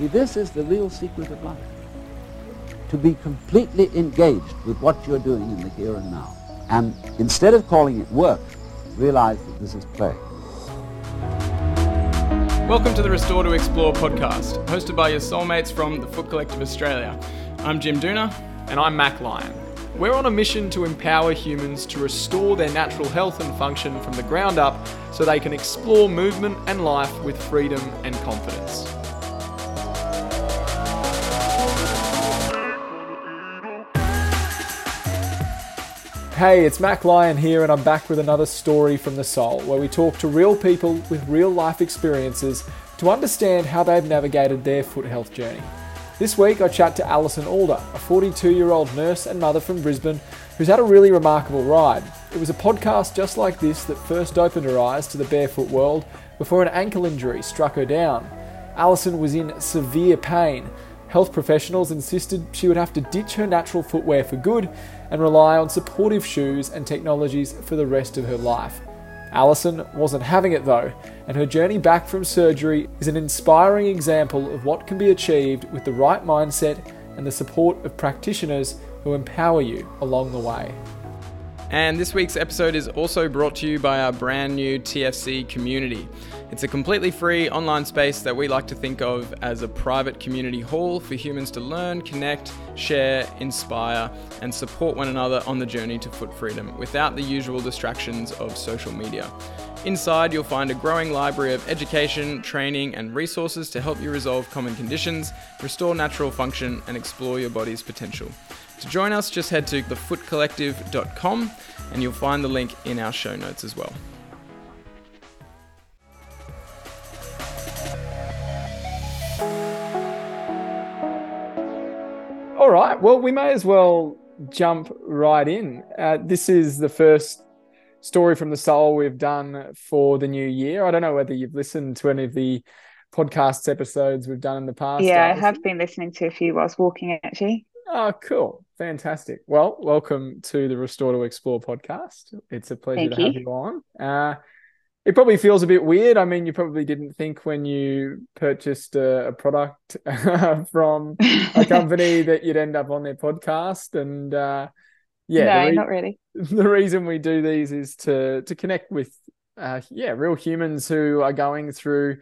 See, this is the real secret of life. To be completely engaged with what you're doing in the here and now. And instead of calling it work, realize that this is play. Welcome to the Restore to Explore podcast, hosted by your soulmates from the Foot Collective Australia. I'm Jim Dooner. And I'm Mac Lyon. We're on a mission to empower humans to restore their natural health and function from the ground up so they can explore movement and life with freedom and confidence. Hey, it's Mac Lyon here, and I'm back with another story from the sole where we talk to real people with real life experiences to understand how they've navigated their foot health journey. This week I chat to Alison Alder, a 42 year old nurse and mother from Brisbane who's had a really remarkable ride. It was a podcast just like this that first opened her eyes to the barefoot world before an ankle injury struck her down. Alison was in severe pain Health professionals insisted she would have to ditch her natural footwear for good and rely on supportive shoes and technologies for the rest of her life. Alison wasn't having it though, and her journey back from surgery is an inspiring example of what can be achieved with the right mindset and the support of practitioners who empower you along the way. And this week's episode is also brought to you by our brand new TFC community. It's a completely free online space that we like to think of as a private community hall for humans to learn, connect, share, inspire, and support one another on the journey to foot freedom without the usual distractions of social media. Inside, you'll find a growing library of education, training, and resources to help you resolve common conditions, restore natural function, and explore your body's potential. To join us, just head to thefootcollective.com and you'll find the link in our show notes as well. All right. Well, we may as well jump right in. Uh, this is the first story from the sole we've done for the new year. I don't know whether you've listened to any of the podcast episodes we've done in the past. Yeah, I have been listening to a few whilst walking actually. Oh, cool. Fantastic. Well, welcome to the Restore to Explore podcast. It's a pleasure Thank to you. have you on. Uh, it probably feels a bit weird. I mean, you probably didn't think when you purchased a, a product from a company that you'd end up on their podcast. And uh, yeah, no, re- not really. The reason we do these is to to connect with uh, yeah real humans who are going through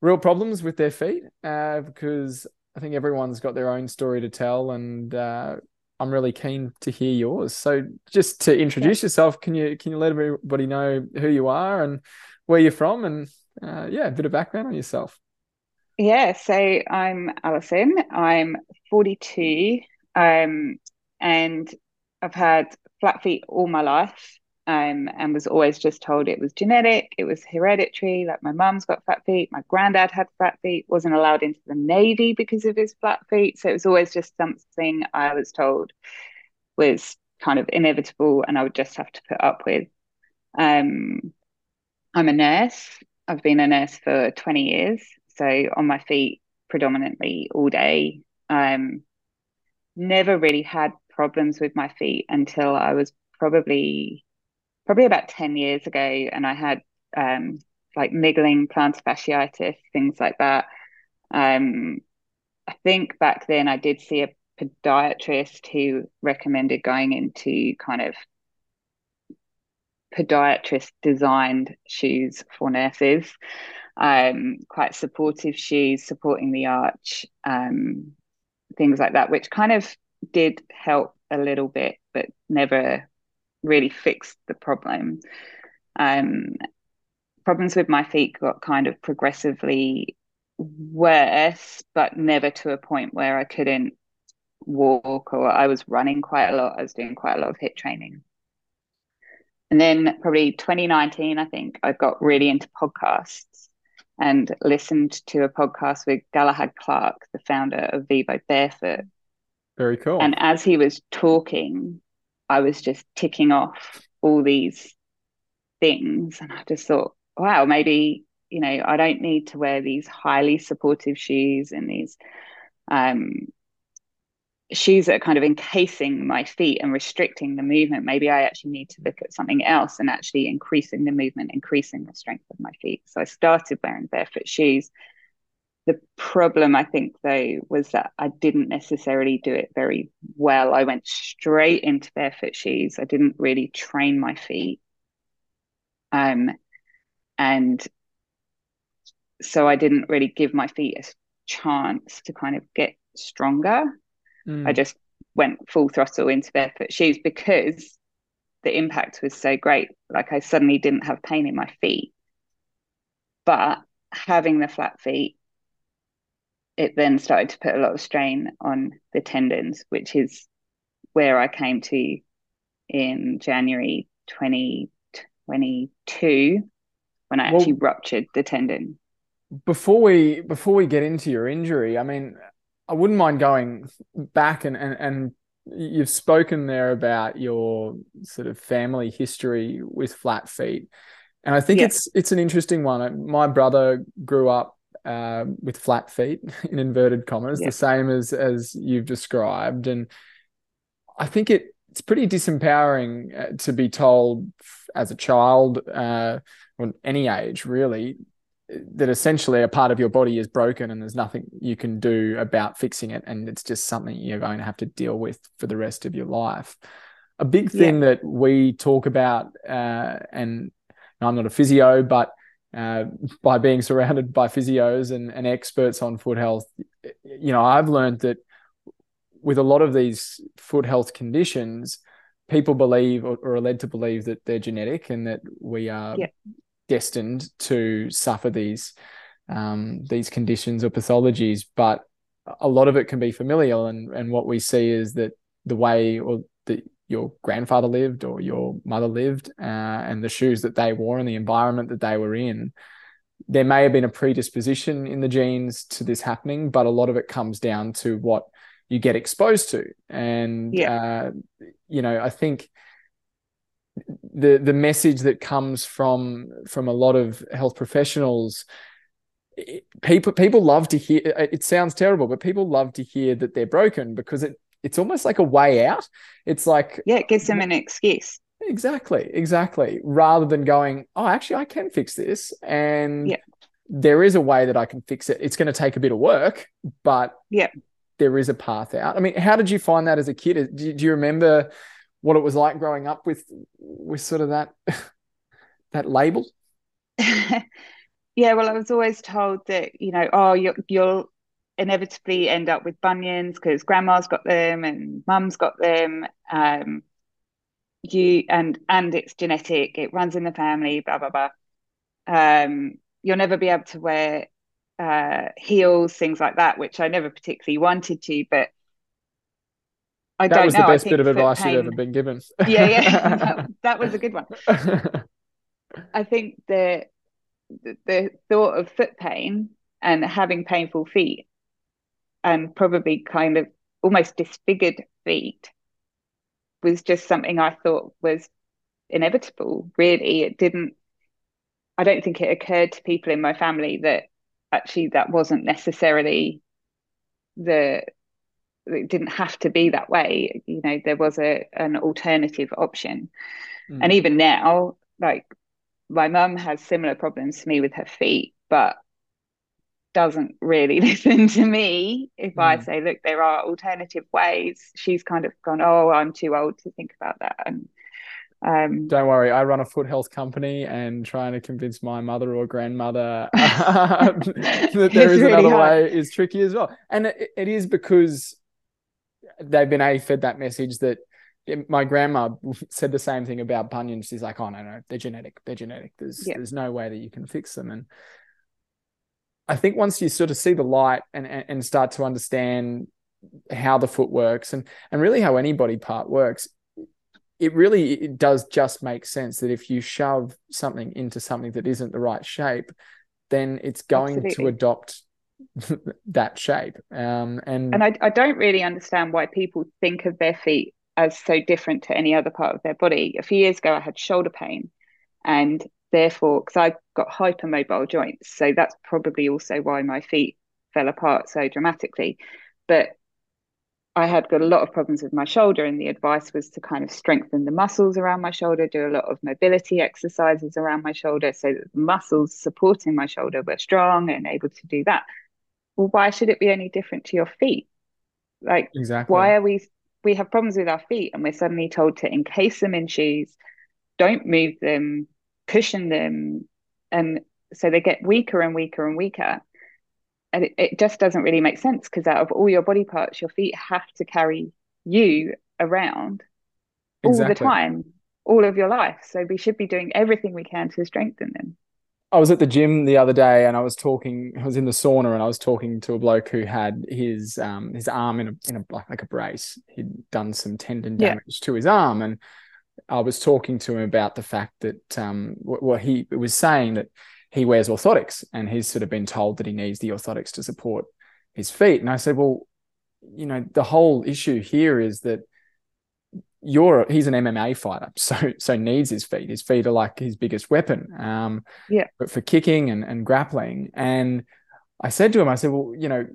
real problems with their feet uh, because I think everyone's got their own story to tell, and uh, I'm really keen to hear yours. So, just to introduce yeah. yourself, can you can you let everybody know who you are and where you're from, and uh, yeah, a bit of background on yourself. Yeah, so I'm Alison. I'm 42, um, and I've had flat feet all my life um, and was always just told it was genetic, it was hereditary. Like my mum's got flat feet, my granddad had flat feet, wasn't allowed into the navy because of his flat feet. So it was always just something I was told was kind of inevitable, and I would just have to put up with. Um, I'm a nurse. I've been a nurse for 20 years, so on my feet predominantly all day. Um, never really had problems with my feet until I was probably probably about 10 years ago and I had um, like niggling plantar fasciitis, things like that. Um, I think back then I did see a podiatrist who recommended going into kind of podiatrist designed shoes for nurses, um, quite supportive shoes, supporting the arch, um, things like that, which kind of did help a little bit, but never really fixed the problem. Um, problems with my feet got kind of progressively worse, but never to a point where I couldn't walk or I was running quite a lot. I was doing quite a lot of HIIT training. And then probably 2019, I think I got really into podcasts and listened to a podcast with Galahad Clark, the founder of Vivo Barefoot. Very cool. And as he was talking, I was just ticking off all these things. And I just thought, wow, maybe, you know, I don't need to wear these highly supportive shoes and these um, shoes that are kind of encasing my feet and restricting the movement. Maybe I actually need to look at something else and actually increasing the movement, increasing the strength of my feet. So I started wearing barefoot shoes. The problem I think though was that I didn't necessarily do it very well. I went straight into barefoot shoes. I didn't really train my feet. Um and so I didn't really give my feet a chance to kind of get stronger. Mm. I just went full throttle into barefoot shoes because the impact was so great. Like I suddenly didn't have pain in my feet. But having the flat feet, it then started to put a lot of strain on the tendons, which is where I came to in January 2022 when I actually ruptured the tendon. Before we before we get into your injury, I mean, I wouldn't mind going back and and, and you've spoken there about your sort of family history with flat feet, and I think yeah. it's it's an interesting one. My brother grew up uh, with flat feet in inverted commas, yeah. the same as as you've described, and I think it it's pretty disempowering uh, to be told as a child, uh, or any age really, that essentially a part of your body is broken and there's nothing you can do about fixing it and it's just something you're going to have to deal with for the rest of your life a big thing yeah. that we talk about uh, and i'm not a physio but uh, by being surrounded by physios and, and experts on foot health you know i've learned that with a lot of these foot health conditions people believe or, or, are led to believe that they're genetic and that we are yeah destined to suffer these um, these conditions or pathologies, but a lot of it can be familial. And and what we see is that the way or that your grandfather lived or your mother lived, uh, and the shoes that they wore and the environment that they were in, there may have been a predisposition in the genes to this happening, but a lot of it comes down to what you get exposed to. And yeah. uh, you know, I think the the message that comes from from a lot of health professionals people people love to hear it sounds terrible but people love to hear that they're broken because it it's almost like a way out. It's like yeah it gives them an excuse. Exactly exactly. Rather than going oh actually i can fix this and yeah. there is a way that i can fix it. It's going to take a bit of work but yeah. there is a path out. I mean how did you find that as a kid? Do, do you remember what it was like growing up with with sort of that that label? yeah, well, I was always told that you know, oh, you, you'll inevitably end up with bunions because grandma's got them and mum's got them. Um, you and and it's genetic; it runs in the family. Blah blah blah. Um, you'll never be able to wear uh, heels, things like that, which I never particularly wanted to, but I that was know. the best bit of advice pain... you've ever been given. yeah, yeah, that, that, was a good one. I think the the thought of foot pain and having painful feet, and probably kind of almost disfigured feet, was just something I thought was inevitable. Really, it didn't. I don't think it occurred to people in my family that actually that wasn't necessarily the it didn't have to be that way you know there was a an alternative option mm. and even now like my mum has similar problems to me with her feet but doesn't really listen to me if mm. i say look there are alternative ways she's kind of gone oh i'm too old to think about that and um, Don't worry, I run a foot health company, and trying to convince my mother or grandmother that there is really another hard. way is tricky as well. And it, it is because they've been a fed that message that my grandma said the same thing about bunions. She's like, "Oh no, no, they're genetic. They're genetic. There's there's no way that you can fix them." And I think once you sort of see the light and and start to understand how the foot works and and really how any body part works, it really it does just make sense that if you shove something into something that isn't the right shape, then it's going Absolutely. to adopt that shape. Um, and and I, I don't really understand why people think of their feet as so different to any other part of their body. A few years ago, I had shoulder pain, and therefore, because I got hypermobile joints, so that's probably also why my feet fell apart so dramatically. But I had got a lot of problems with my shoulder, and the advice was to kind of strengthen the muscles around my shoulder, do a lot of mobility exercises around my shoulder so that the muscles supporting my shoulder were strong and able to do that well, why should it be any different to your feet? Like, exactly. why are we we have problems with our feet and we're suddenly told to encase them in shoes, don't move them, cushion them, and so they get weaker and weaker and weaker. And it, it just doesn't really make sense because out of all your body parts, your feet have to carry you around exactly. all the time, all of your life. So we should be doing everything we can to strengthen them. I was at the gym the other day and I was talking, I was in the sauna and I was talking to a bloke who had his um his arm in a in a like a brace. He'd done some tendon damage yeah. to his arm. And I was talking to him about the fact that um what he was saying that he wears orthotics and he's sort of been told that he needs the orthotics to support his feet. And I said, Well, you know, the whole issue here is that you're he's an MMA fighter, so so needs his feet. His feet are like his biggest weapon. Um, yeah. But for kicking and, and grappling, and I said to him, I said, well, you know,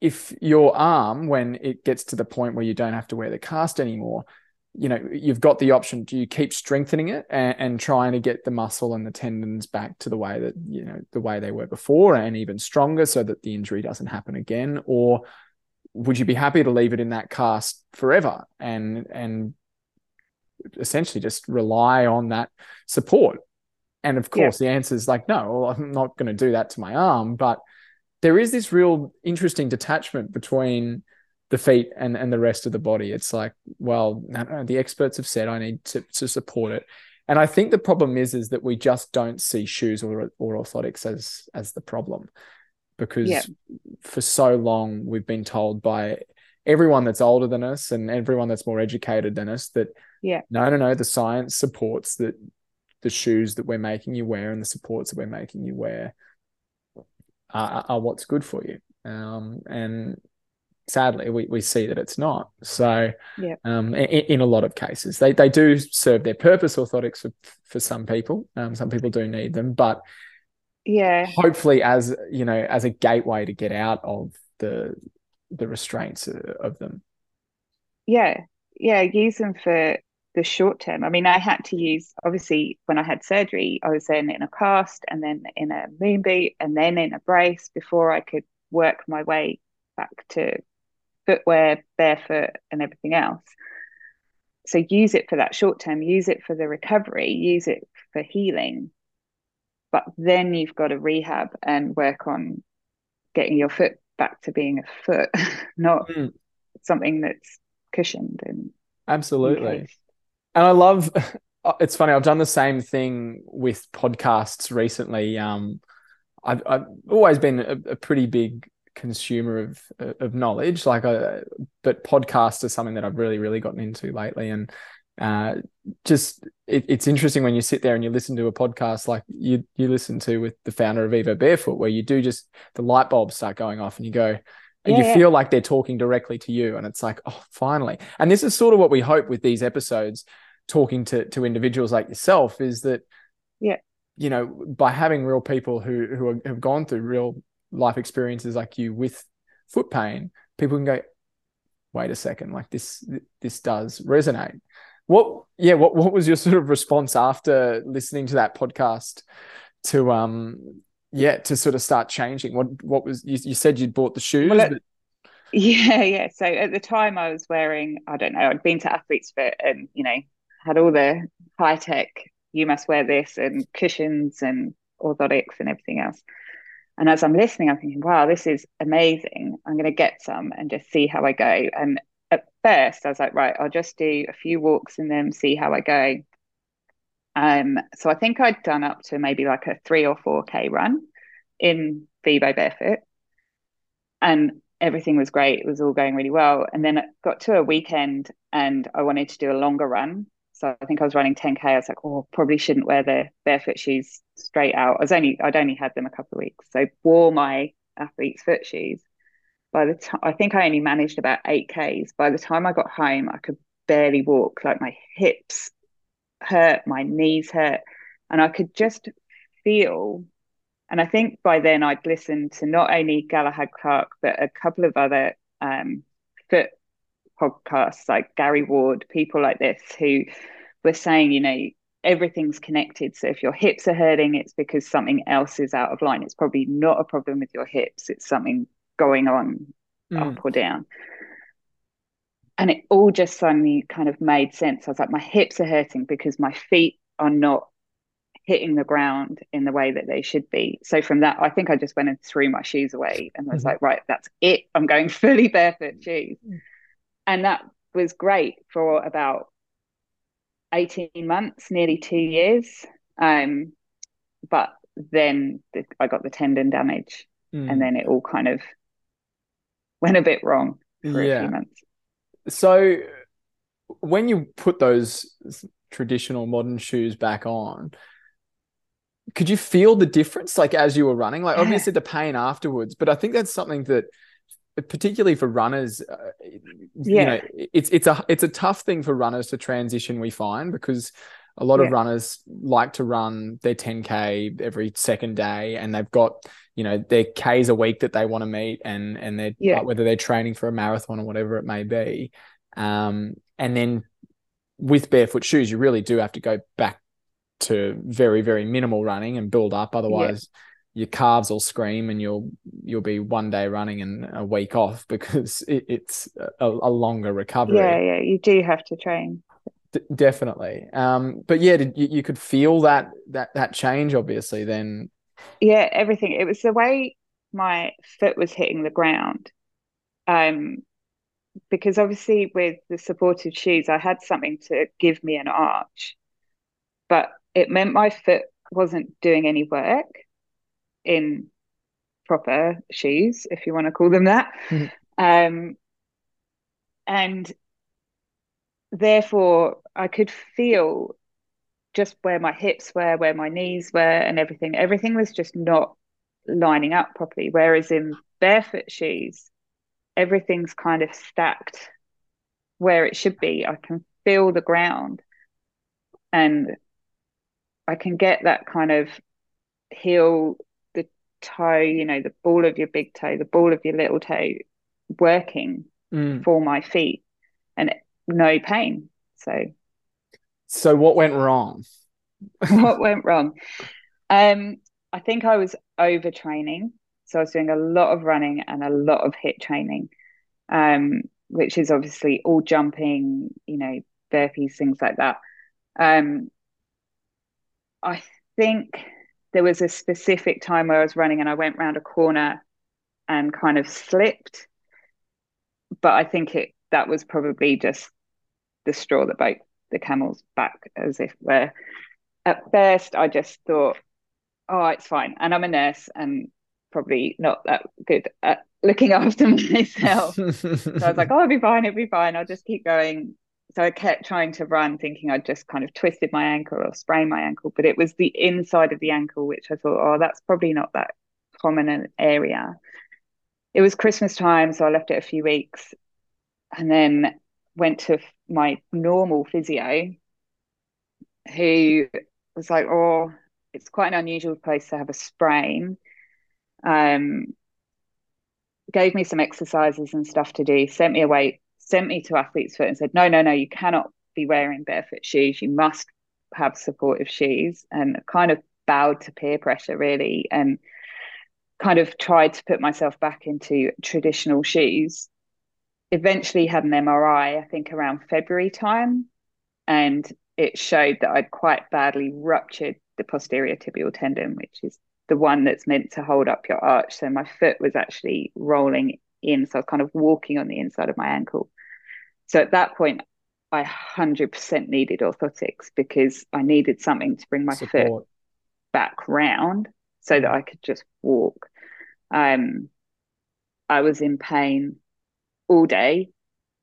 if your arm, when it gets to the point where you don't have to wear the cast anymore, you know, you've got the option. Do you keep strengthening it and, and trying to get the muscle and the tendons back to the way that you know the way they were before, and even stronger, so that the injury doesn't happen again, or would you be happy to leave it in that cast forever and and essentially just rely on that support and of course yeah. the answer is like no well, i'm not going to do that to my arm but there is this real interesting detachment between the feet and, and the rest of the body. It's like well the experts have said i need to, to support it. And i think the problem is is that we just don't see shoes or, or orthotics as as the problem because yeah. for so long we've been told by everyone that's older than us and everyone that's more educated than us that yeah. no no no the science supports that the shoes that we're making you wear and the supports that we're making you wear are, are what's good for you. Um, and sadly we, we see that it's not. So yeah. um, in, in, a lot of cases they, they do serve their purpose orthotics for, for some people um, some people do need them but yeah. hopefully as you know as a gateway to get out of the the restraints of them. Yeah. Yeah use them for the short term. I mean i had to use obviously when i had surgery i was then in a cast and then in a moon boot and then in a brace before i could work my way back to footwear barefoot and everything else so use it for that short term use it for the recovery use it for healing but then you've got to rehab and work on getting your foot back to being a foot, not mm. something that's cushioned and absolutely. Encased. And I love. It's funny. I've done the same thing with podcasts recently. Um, I've, I've always been a, a pretty big consumer of of knowledge like I, uh, but podcasts are something that I've really really gotten into lately. And uh, just it, it's interesting when you sit there and you listen to a podcast like you you listen to with the founder of Vivo Barefoot, where you do just the light bulbs start going off and you go and yeah, you feel like they're talking directly to you, and it's like oh finally. And this is sort of what we hope with these episodes, talking to to individuals like yourself, is that yeah. you know by having real people who who are, have gone through real life experiences like you with foot pain, people can go wait a second like this this does resonate what yeah, what what was your sort of response after listening to that podcast to um yeah, to sort of start changing? What what was you, you said you'd bought the shoes? Well, but... Yeah, yeah. So at the time I was wearing, I don't know, I'd been to Athlete's Foot and, you know, had all the high tech, you must wear this and cushions and orthotics and everything else. And as I'm listening, I'm thinking, wow, this is amazing. I'm going to get some and just see how I go. And at first I was like, right, I'll just do a few walks and then see how I go. Um, so I think I'd done up to maybe like a three or four K run in Vivo barefoot. And everything was great. It was all going really well. And then it got to a weekend and I wanted to do a longer run. So I think I was running 10K. I was like, oh, probably shouldn't wear the barefoot shoes straight out. I was only I'd only had them a couple of weeks. So wore my athlete's foot shoes by the time I think I only managed about eight Ks. By the time I got home, I could barely walk. Like my hips hurt, my knees hurt, and I could just feel. And I think by then I'd listened to not only Galahad Clark, but a couple of other um, foot podcasts like Gary Ward, people like this who were saying, you know, everything's connected. So if your hips are hurting, it's because something else is out of line. It's probably not a problem with your hips, it's something going on mm. up or down. And it all just suddenly kind of made sense. I was like, my hips are hurting because my feet are not hitting the ground in the way that they should be. So from that, I think I just went and threw my shoes away and was mm-hmm. like, right, that's it. I'm going fully barefoot shoes. And that was great for about 18 months, nearly two years. Um, but then the, I got the tendon damage mm. and then it all kind of went a bit wrong for yeah. a few months. So when you put those traditional modern shoes back on, could you feel the difference like as you were running? Like obviously the pain afterwards, but I think that's something that particularly for runners uh, yeah. you know it's it's a it's a tough thing for runners to transition we find because a lot yeah. of runners like to run their 10k every second day and they've got you know their k's a week that they want to meet and and they're yeah. whether they're training for a marathon or whatever it may be um, and then with barefoot shoes you really do have to go back to very very minimal running and build up otherwise your calves will scream and you'll you'll be one day running and a week off because it, it's a, a, longer recovery. Yeah, yeah, you do have to train. D- definitely. Um, but yeah, did, you, you could feel that that that change obviously then. Yeah, everything. It was the way my foot was hitting the ground. Um, because obviously with the supportive shoes, I had something to give me an arch, but it meant my foot wasn't doing any work in proper shoes, if you want to call them that. Mm-hmm. Um, and therefore, I could feel just where my hips were, where my knees were, and everything. Everything was just not lining up properly. Whereas in barefoot shoes, everything's kind of stacked where it should be. I can feel the ground and I can get that kind of heel toe, you know, the ball of your big toe, the ball of your little toe working mm. for my feet and no pain. So So what went wrong? what went wrong? Um I think I was overtraining. So I was doing a lot of running and a lot of HIIT training. Um, which is obviously all jumping, you know, burpees, things like that. Um I think there was a specific time where I was running and I went round a corner and kind of slipped. But I think it that was probably just the straw that broke the camel's back, as if where at first I just thought, oh, it's fine. And I'm a nurse and probably not that good at looking after myself. so I was like, oh, I'll be fine, it'll be fine. I'll just keep going so I kept trying to run, thinking I'd just kind of twisted my ankle or sprained my ankle, but it was the inside of the ankle, which I thought, oh, that's probably not that common an area. It was Christmas time, so I left it a few weeks and then went to my normal physio who was like, oh, it's quite an unusual place to have a sprain. Um, gave me some exercises and stuff to do, sent me away sent me to Athlete's Foot and said, no, no, no, you cannot be wearing barefoot shoes. You must have supportive shoes. And kind of bowed to peer pressure, really, and kind of tried to put myself back into traditional shoes. Eventually had an MRI, I think around February time, and it showed that I'd quite badly ruptured the posterior tibial tendon, which is the one that's meant to hold up your arch. So my foot was actually rolling in. So I was kind of walking on the inside of my ankle. So at that point, I 100% needed orthotics because I needed something to bring my Support. foot back round so that I could just walk. Um, I was in pain all day,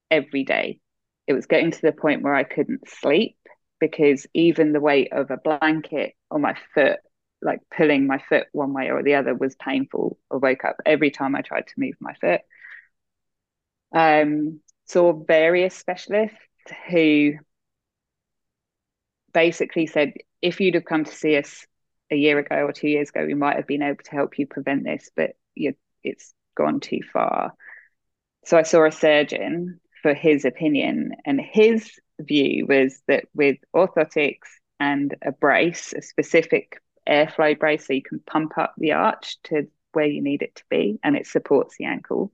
every day. It was getting to the point where I couldn't sleep because even the weight of a blanket on my foot, like pulling my foot one way or the other, was painful. I woke up every time I tried to move my foot. Um, saw various specialists who basically said if you'd have come to see us a year ago or two years ago, we might have been able to help you prevent this, but you, it's gone too far. So I saw a surgeon for his opinion, and his view was that with orthotics and a brace, a specific airflow brace, so you can pump up the arch to where you need it to be, and it supports the ankle.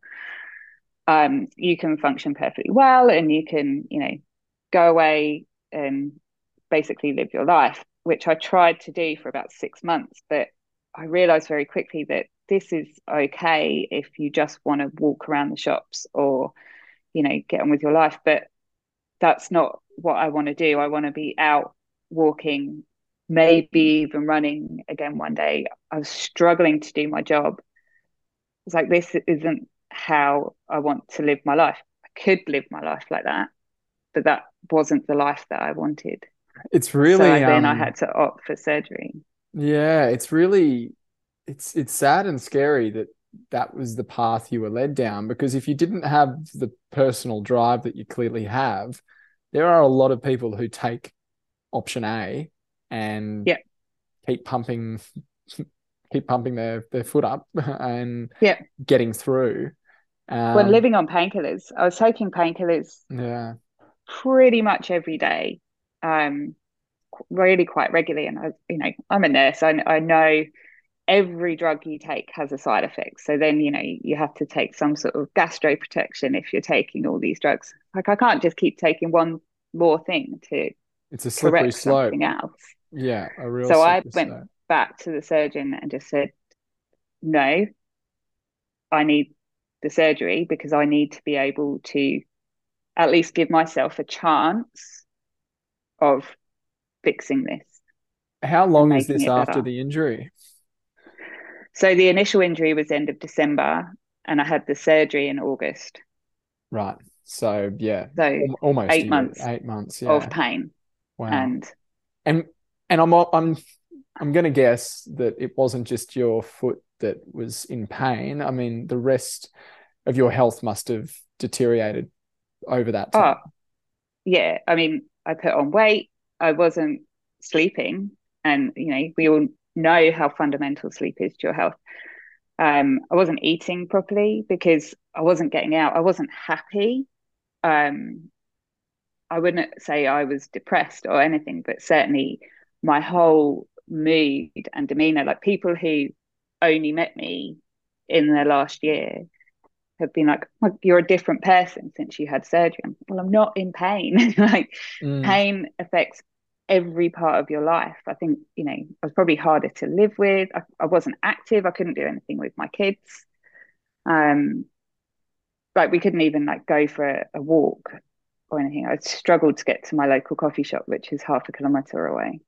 Um, you can function perfectly well, and you can, you know, go away and basically live your life, which I tried to do for about six months, but I realized very quickly that this is okay if you just want to walk around the shops or, you know, get on with your life. But that's not what I want to do. I want to be out walking, maybe even running again one day. I was struggling to do my job. It's like, this isn't how I want to live my life. I could live my life like that, but that wasn't the life that I wanted. It's really. So then um, I had to opt for surgery. Yeah, it's really, it's it's sad and scary that that was the path you were led down because if you didn't have the personal drive that you clearly have, there are a lot of people who take option A and yeah. keep pumping keep pumping their their foot up and yeah. getting through. Um, when living on painkillers, I was taking painkillers yeah pretty much every day, um, really quite regularly. And I, you know, I'm a nurse. I I know every drug you take has a side effect. So then, you know, you have to take some sort of gastro protection if you're taking all these drugs. Like I can't just keep taking one more thing to it's a slippery slope. Something else. Yeah, a real. So I went back to the surgeon and just said, "No, I need the surgery because I need to be able to at least give myself a chance of fixing this." How long is this after better. the injury? So the initial injury was end of December, and I had the surgery in August. Right. So yeah, so almost eight months, eight months yeah. of pain. Wow. And and and I'm I'm I'm going to guess that it wasn't just your foot that was in pain. I mean, the rest of your health must have deteriorated over that time. Oh, yeah. I mean, I put on weight. I wasn't sleeping, and you know, we all know how fundamental sleep is to your health. Um, I wasn't eating properly because I wasn't getting out. I wasn't happy. Um, I wouldn't say I was depressed or anything, but certainly my whole mood and demeanor, like people who only met me in their last year have been like, you're a different person since you had surgery. well, I'm not in pain. like mm. pain affects every part of your life. I think, you know, I was probably harder to live with. I, I wasn't active. I couldn't do anything with my kids. Um, like we couldn't even like go for a, a walk or anything. I struggled to get to my local coffee shop, which is half a kilometer away.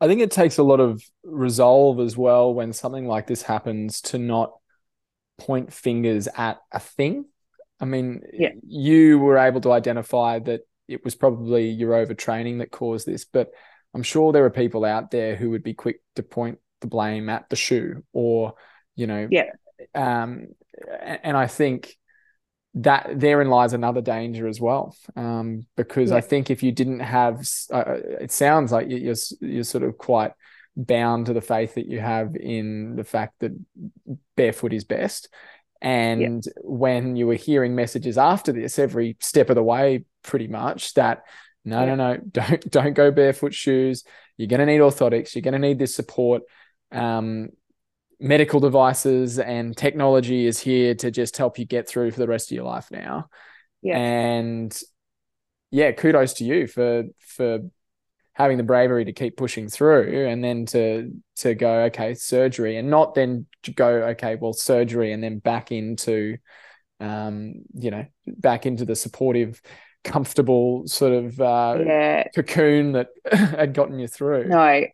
I think it takes a lot of resolve as well when something like this happens to not point fingers at a thing. I mean, yeah. you were able to identify that it was probably your overtraining that caused this, but I'm sure there are people out there who would be quick to point the blame at the shoe or, you know, yeah. Um, and I think that therein lies another danger as well, um, because yeah. I think if you didn't have, uh, it sounds like you're you're sort of quite bound to the faith that you have in the fact that barefoot is best. And yeah. when you were hearing messages after this, every step of the way, pretty much that no, yeah. no, no, don't don't go barefoot shoes. You're going to need orthotics. You're going to need this support. Um, medical devices and technology is here to just help you get through for the rest of your life now. Yeah. And yeah, kudos to you for for having the bravery to keep pushing through and then to to go okay surgery and not then go okay well surgery and then back into um you know back into the supportive comfortable sort of uh, yeah. cocoon that had gotten you through. No,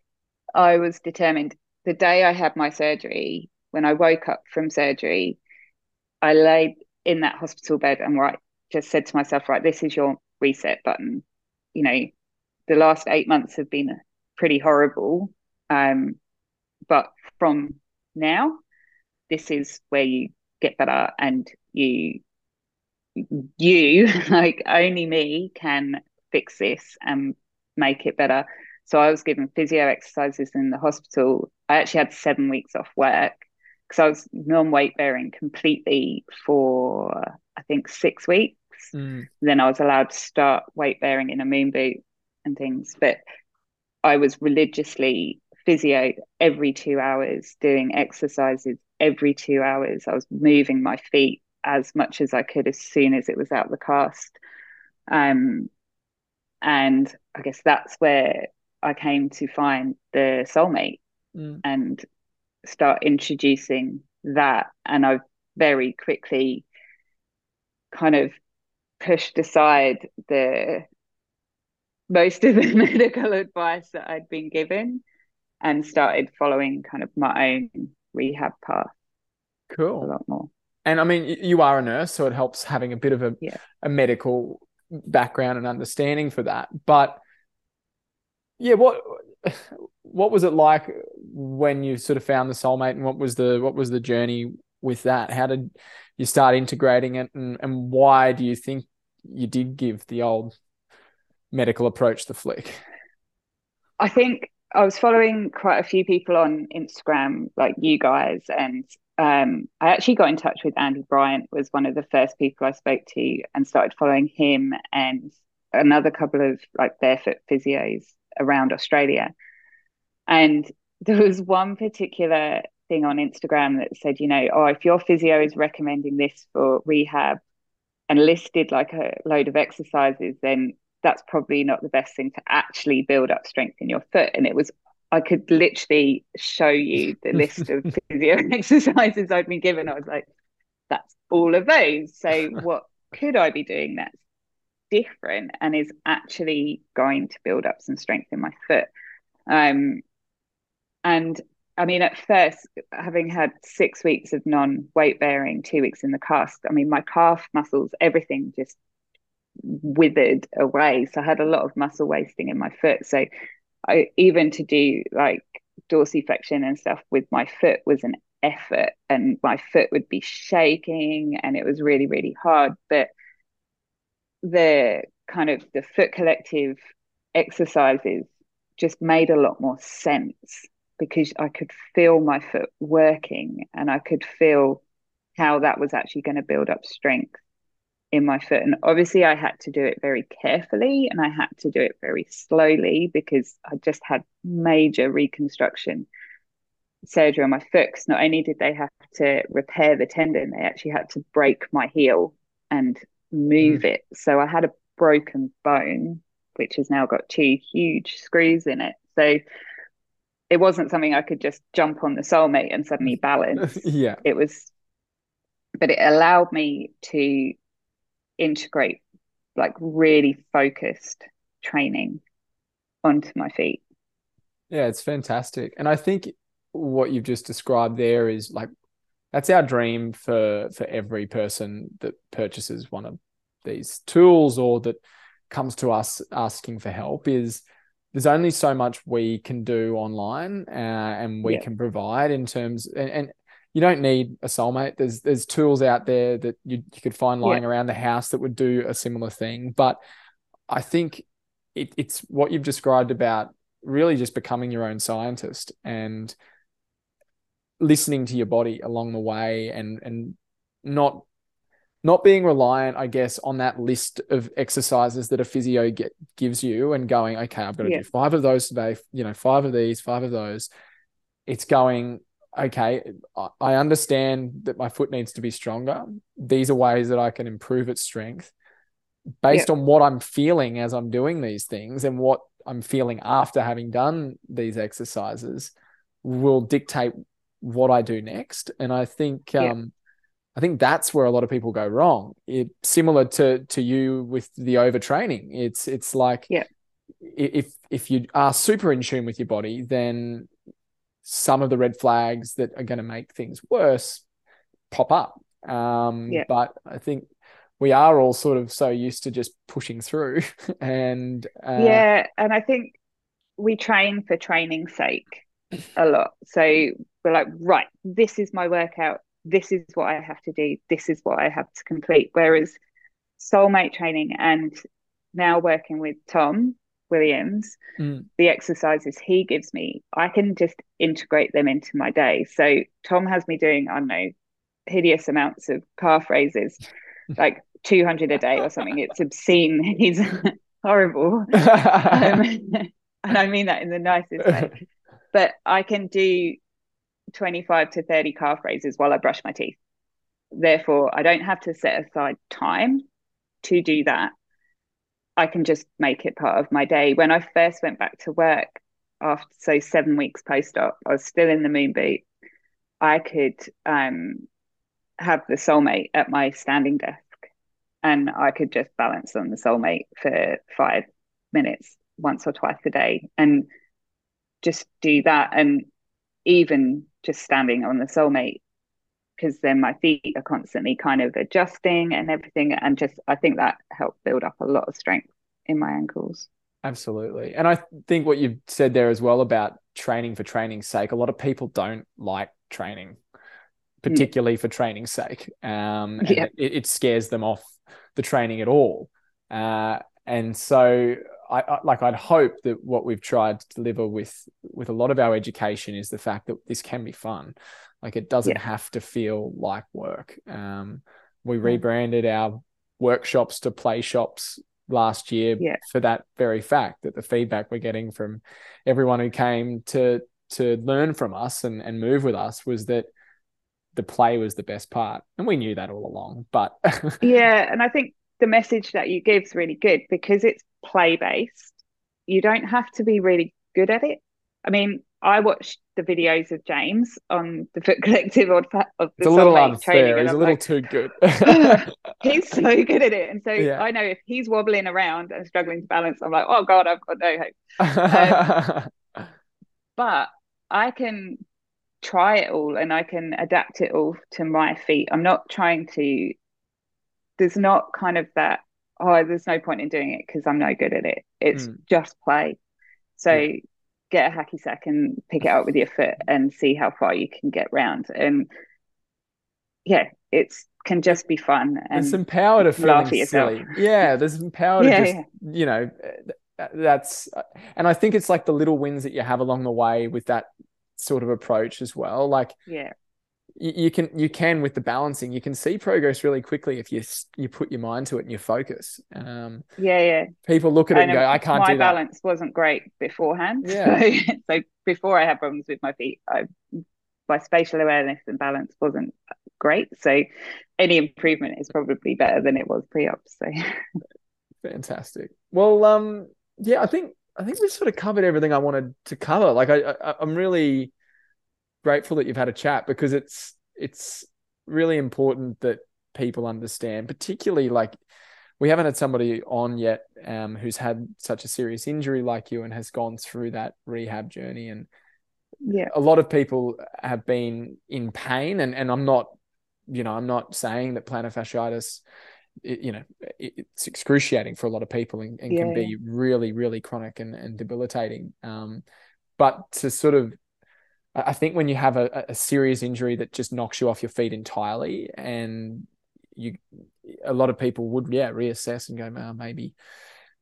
I was determined. The day I had my surgery, when I woke up from surgery, I laid in that hospital bed and right just said to myself, right, this is your reset button. You know, the last eight months have been pretty horrible. Um, but from now, this is where you get better and you you, like only me, can fix this and make it better. So I was given physio exercises in the hospital. I actually had seven weeks off work because I was non weight bearing completely for I think six weeks. Mm. Then I was allowed to start weight bearing in a moon boot and things. But I was religiously physio every two hours, doing exercises every two hours. I was moving my feet as much as I could as soon as it was out the cast. Um, and I guess that's where I came to find the soulmate mm. and start introducing that. And I very quickly kind of pushed aside the most of the medical advice that I'd been given and started following kind of my own rehab path. Cool. A lot more. And I mean, you are a nurse, so it helps having a bit of a, yeah. a medical background and understanding for that. But yeah, what what was it like when you sort of found the soulmate, and what was the what was the journey with that? How did you start integrating it, and and why do you think you did give the old medical approach the flick? I think I was following quite a few people on Instagram, like you guys, and um, I actually got in touch with Andy Bryant, was one of the first people I spoke to, and started following him and another couple of like barefoot physios around Australia. And there was one particular thing on Instagram that said, you know, oh, if your physio is recommending this for rehab and listed like a load of exercises, then that's probably not the best thing to actually build up strength in your foot. And it was I could literally show you the list of physio exercises I'd been given. I was like, that's all of those. So what could I be doing that's different and is actually going to build up some strength in my foot? Um, and I mean, at first, having had six weeks of non weight bearing, two weeks in the cast, I mean, my calf muscles, everything just withered away. So I had a lot of muscle wasting in my foot. So I even to do like dorsiflexion and stuff with my foot was an effort and my foot would be shaking and it was really really hard but the kind of the foot collective exercises just made a lot more sense because I could feel my foot working and I could feel how that was actually going to build up strength in my foot. And obviously, I had to do it very carefully and I had to do it very slowly because I just had major reconstruction surgery on my foot. Not only did they have to repair the tendon, they actually had to break my heel and move mm. it. So I had a broken bone, which has now got two huge screws in it. So it wasn't something I could just jump on the soulmate and suddenly balance. yeah. It was, but it allowed me to integrate like really focused training onto my feet. Yeah, it's fantastic. And I think what you've just described there is like that's our dream for for every person that purchases one of these tools or that comes to us asking for help is there's only so much we can do online uh, and we yeah. can provide in terms and, and you don't need a soulmate. There's there's tools out there that you, you could find lying yeah. around the house that would do a similar thing. But I think it, it's what you've described about really just becoming your own scientist and listening to your body along the way and and not not being reliant, I guess, on that list of exercises that a physio get, gives you and going, okay, I've got to yeah. do five of those today, you know, five of these, five of those. It's going, okay, I understand that my foot needs to be stronger. These are ways that I can improve its strength based on what I'm feeling as I'm doing these things and what I'm feeling after having done these exercises will dictate what I do next. And I think, um, I think that's where a lot of people go wrong. It similar to to you with the overtraining. It's it's like yeah. if if you are super in tune with your body, then some of the red flags that are going to make things worse pop up. Um, yeah. But I think we are all sort of so used to just pushing through. and uh, yeah, and I think we train for training's sake a lot. So we're like, right, this is my workout. This is what I have to do. This is what I have to complete. Whereas soulmate training and now working with Tom, Williams, mm. the exercises he gives me, I can just integrate them into my day. So Tom has me doing, I don't know, hideous amounts of calf raises, like 200 a day or something. It's obscene. He's horrible. um, and I mean that in the nicest way. But I can do 25 to 30 calf raises while I brush my teeth. Therefore, I don't have to set aside time to do that. I can just make it part of my day. When I first went back to work after so seven weeks post op, I was still in the moon boot. I could um, have the soulmate at my standing desk and I could just balance on the soulmate for five minutes once or twice a day and just do that. And even just standing on the soulmate because then my feet are constantly kind of adjusting and everything and just i think that helped build up a lot of strength in my ankles absolutely and i think what you've said there as well about training for training's sake a lot of people don't like training particularly mm. for training's sake um yeah. it, it, scares them off the training at all uh and so I, I, like I'd hope that what we've tried to deliver with with a lot of our education is the fact that this can be fun. Like it doesn't yeah. have to feel like work. Um, we rebranded our workshops to play shops last year yeah. for that very fact that the feedback we're getting from everyone who came to to learn from us and, and move with us was that the play was the best part. And we knew that all along. But yeah, and I think the message that you give is really good because it's play based. You don't have to be really good at it. I mean, I watched the videos of James on the Foot Collective of, of the it's a little unfair. He's a little like, too good. he's so good at it, and so yeah. I know if he's wobbling around and struggling to balance, I'm like, oh god, I've got no hope. Um, but I can try it all, and I can adapt it all to my feet. I'm not trying to. There's not kind of that. Oh, there's no point in doing it because I'm no good at it. It's mm. just play. So. Yeah get a hacky sack and pick it up with your foot and see how far you can get round. And yeah, it's can just be fun. And there's some power to feeling silly. Yeah, there's some power to yeah, just yeah. you know that's and I think it's like the little wins that you have along the way with that sort of approach as well. Like yeah, you, can you can with the balancing you can see progress really quickly if you you put your mind to it and you focus. Um, yeah yeah. people look at it and go i can't do it. my do balance wasn't great beforehand. Yeah. so, so before i had problems with my feet I, my spatial awareness and balance wasn't great. So any improvement is probably better than it was pre-op so. Fantastic. Well um yeah i think i think we've sort of covered everything i wanted to cover. Like i, I i'm really grateful that you've had a chat because it's it's really important that people understand, particularly like we haven't had somebody on yet um, who's had such a serious injury like you and has gone through that rehab journey. And yeah, a lot of people have been in pain, and and I'm not, you know, I'm not saying that plantar fasciitis. It, you know, it's excruciating for a lot of people and, and yeah. can be really, really chronic and, and debilitating. Um, but to sort of I think when you have a, a serious injury that just knocks you off your feet entirely, and you, a lot of people would yeah reassess and go, oh, maybe,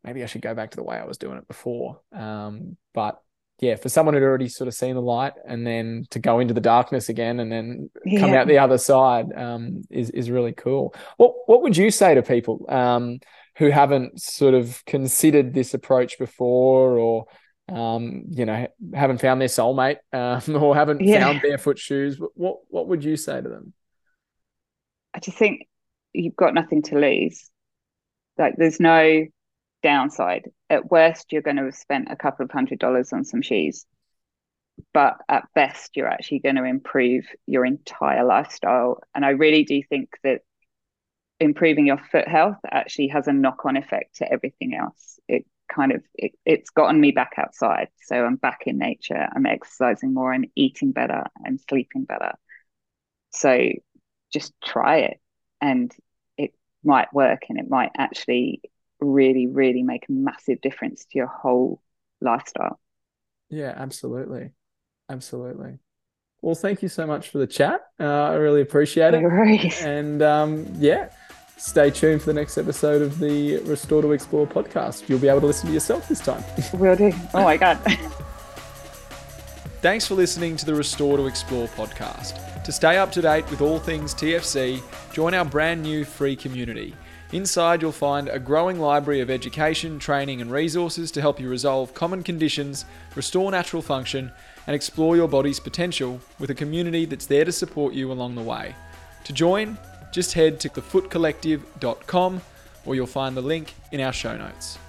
maybe I should go back to the way I was doing it before. Um, but yeah, for someone who'd already sort of seen the light and then to go into the darkness again and then yeah. come out the other side um, is is really cool. What what would you say to people um, who haven't sort of considered this approach before or um, you know, haven't found their soulmate um, or haven't yeah. found barefoot shoes, what what would you say to them? I just think you've got nothing to lose. Like there's no downside. At worst, you're going to have spent a couple of hundred dollars on some shoes, but at best, you're actually going to improve your entire lifestyle. And I really do think that improving your foot health actually has a knock-on effect to everything else. It kind of it, it's gotten me back outside. So i'm back in nature. I'm exercising more. I'm eating better. I'm sleeping better. So just try it. And it might work and it might actually really really make a massive difference to your whole lifestyle. Yeah absolutely. Absolutely. Well thank you so much for the chat. Uh, i really appreciate it. And um, yeah stay tuned for the next episode of the Restore to Explore podcast. You'll be able to listen to yourself this time. Will do. Oh my God. Thanks for listening to the Restore to Explore podcast. To stay up to date with all things TFC, join our brand new free community. Inside, you'll find a growing library of education, training, and resources to help you resolve common conditions, restore natural function, and explore your body's potential with a community that's there to support you along the way. To join, just head to thefootcollective.com or you'll find the link in our show notes.